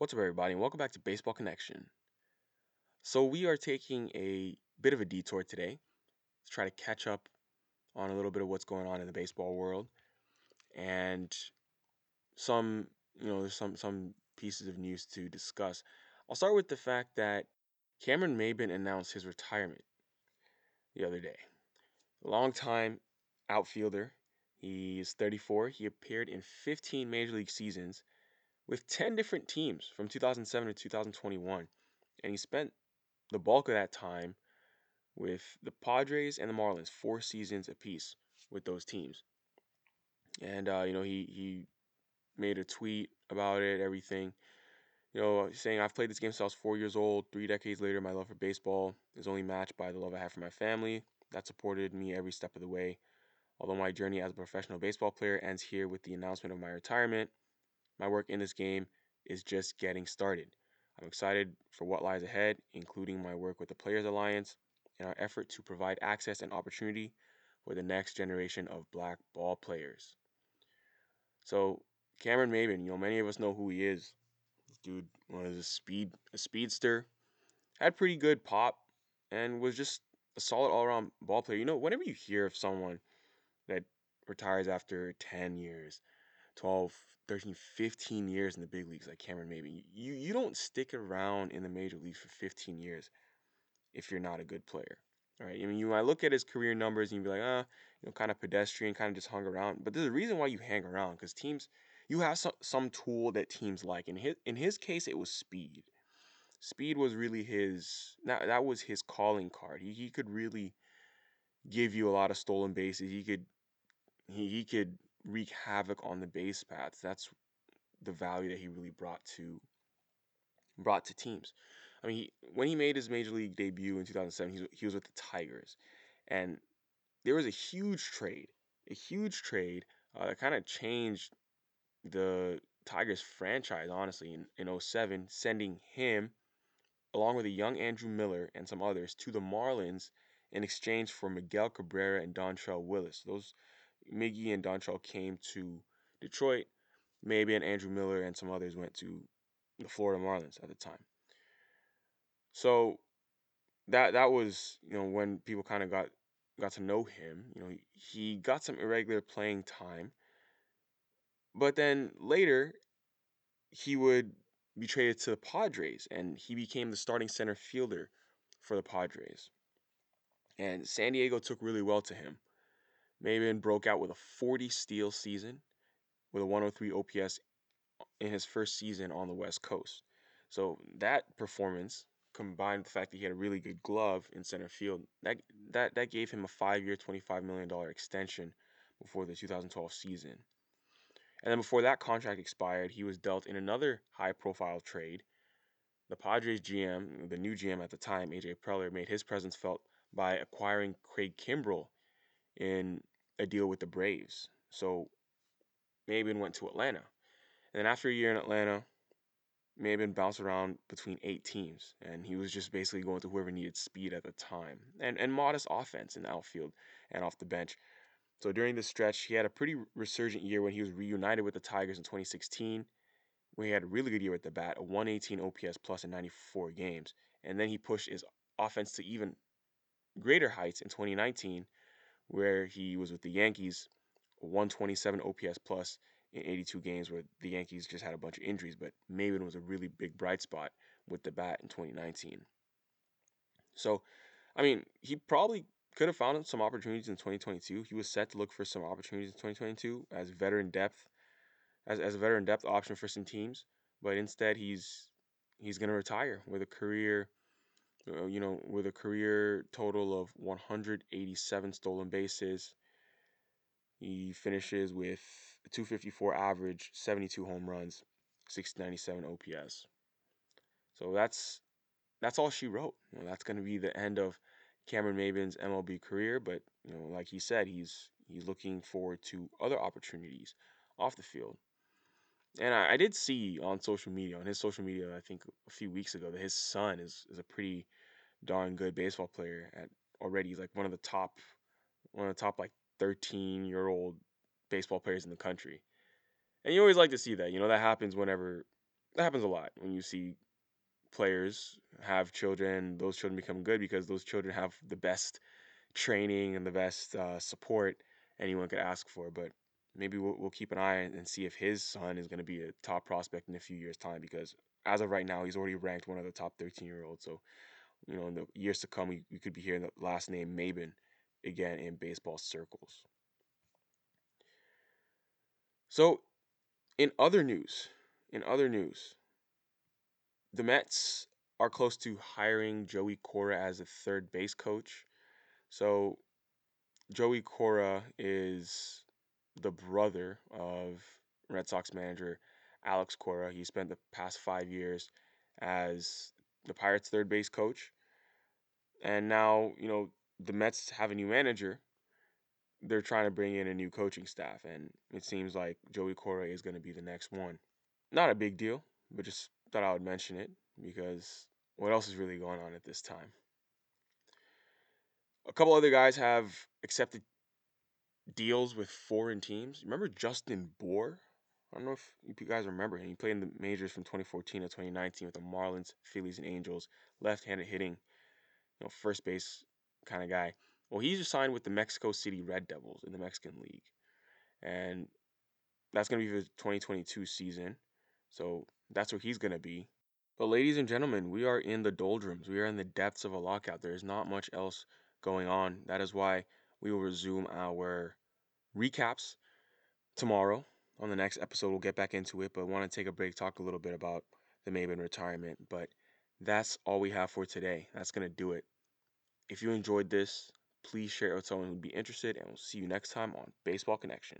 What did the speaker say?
What's up, everybody, and welcome back to Baseball Connection. So, we are taking a bit of a detour today to try to catch up on a little bit of what's going on in the baseball world and some, you know, there's some some pieces of news to discuss. I'll start with the fact that Cameron Maybin announced his retirement the other day. A long time outfielder. He is 34. He appeared in 15 major league seasons with 10 different teams from 2007 to 2021. And he spent the bulk of that time with the Padres and the Marlins, four seasons apiece with those teams. And, uh, you know, he, he made a tweet about it, everything. You know, saying, I've played this game since I was four years old. Three decades later, my love for baseball is only matched by the love I have for my family that supported me every step of the way. Although my journey as a professional baseball player ends here with the announcement of my retirement, my work in this game is just getting started. I'm excited for what lies ahead, including my work with the Players Alliance and our effort to provide access and opportunity for the next generation of black ball players. So, Cameron Maybin, you know, many of us know who he is. This dude was a speed a speedster, had pretty good pop, and was just a solid all around ball player. You know, whenever you hear of someone that retires after 10 years, 12, 13, 15 years in the big leagues like Cameron Maybin, you, you don't stick around in the major leagues for 15 years if you're not a good player. Right? I mean, you might look at his career numbers and you'd be like, ah, you know, kind of pedestrian, kind of just hung around. But there's a reason why you hang around because teams, you have some, some tool that teams like. In his, in his case, it was speed speed was really his that, that was his calling card. He, he could really give you a lot of stolen bases. He could he, he could wreak havoc on the base paths. That's the value that he really brought to brought to teams. I mean, he, when he made his major league debut in 2007, he, he was with the Tigers, and there was a huge trade, a huge trade uh, that kind of changed the Tigers franchise, honestly, in, in 07, sending him along with a young Andrew Miller and some others, to the Marlins in exchange for Miguel Cabrera and Dontrelle Willis. Those Miggy and Dontrelle came to Detroit. Maybin and Andrew Miller and some others went to the Florida Marlins at the time. So that that was you know when people kind of got got to know him. You know he got some irregular playing time, but then later he would be traded to the Padres, and he became the starting center fielder for the Padres. And San Diego took really well to him. Maybin broke out with a 40 steal season with a 103 OPS in his first season on the West Coast. So that performance, combined with the fact that he had a really good glove in center field, that that that gave him a five-year, $25 million extension before the 2012 season. And then before that contract expired, he was dealt in another high profile trade. The Padres GM, the new GM at the time, AJ Preller, made his presence felt by acquiring Craig Kimbrel in a deal with the Braves. So Maybin went to Atlanta. And then after a year in Atlanta, Maybin bounced around between eight teams, and he was just basically going to whoever needed speed at the time and, and modest offense in the outfield and off the bench. So during this stretch, he had a pretty resurgent year when he was reunited with the Tigers in 2016, where he had a really good year with the bat, a 118 OPS plus in 94 games. And then he pushed his offense to even greater heights in 2019, where he was with the Yankees, 127 OPS plus in 82 games, where the Yankees just had a bunch of injuries. But Maybin was a really big bright spot with the bat in 2019. So, I mean, he probably could have found some opportunities in 2022. He was set to look for some opportunities in 2022 as veteran depth, as, as a veteran depth option for some teams. But instead, he's he's going to retire with a career, Uh, you know, with a career total of 187 stolen bases. He finishes with a 254 average, 72 home runs, 697 OPS. So that's that's all she wrote. You know, that's going to be the end of Cameron Maybin's MLB career, but you know, like he said, he's he's looking forward to other opportunities off the field. And I, I did see on social media, on his social media, I think a few weeks ago, that his son is is a pretty darn good baseball player at already. He's like one of the top, one of the top like 13 year old baseball players in the country. And you always like to see that. You know that happens whenever that happens a lot when you see players have children. Those children become good because those children have the best training and the best uh, support anyone could ask for. But maybe we'll, we'll keep an eye and see if his son is going to be a top prospect in a few years' time because as of right now, he's already ranked one of the top 13 year olds. So, you know, in the years to come, we, we could be hearing the last name Maybin again in baseball circles. So, in other news, in other news, the Mets are close to hiring Joey Cora as a third base coach. So, Joey Cora is the brother of Red Sox manager Alex Cora. He spent the past five years as the Pirates' third base coach. And now, you know, the Mets have a new manager. They're trying to bring in a new coaching staff, and it seems like Joey Cora is going to be the next one. Not a big deal, but just thought I would mention it because what else is really going on at this time? A couple other guys have accepted deals with foreign teams. Remember Justin Bour? I don't know if you guys remember him. He played in the majors from 2014 to 2019 with the Marlins, Phillies, and Angels. Left-handed hitting, you know, first base kind of guy. Well, he's signed with the Mexico City Red Devils in the Mexican League, and that's going to be for the 2022 season. So that's where he's going to be. But ladies and gentlemen, we are in the doldrums. We are in the depths of a lockout. There is not much else going on. That is why we will resume our recaps tomorrow on the next episode. We'll get back into it, but want to take a break, talk a little bit about the Maybin retirement. But that's all we have for today. That's going to do it. If you enjoyed this, please share it with someone who'd be interested, and we'll see you next time on Baseball Connection.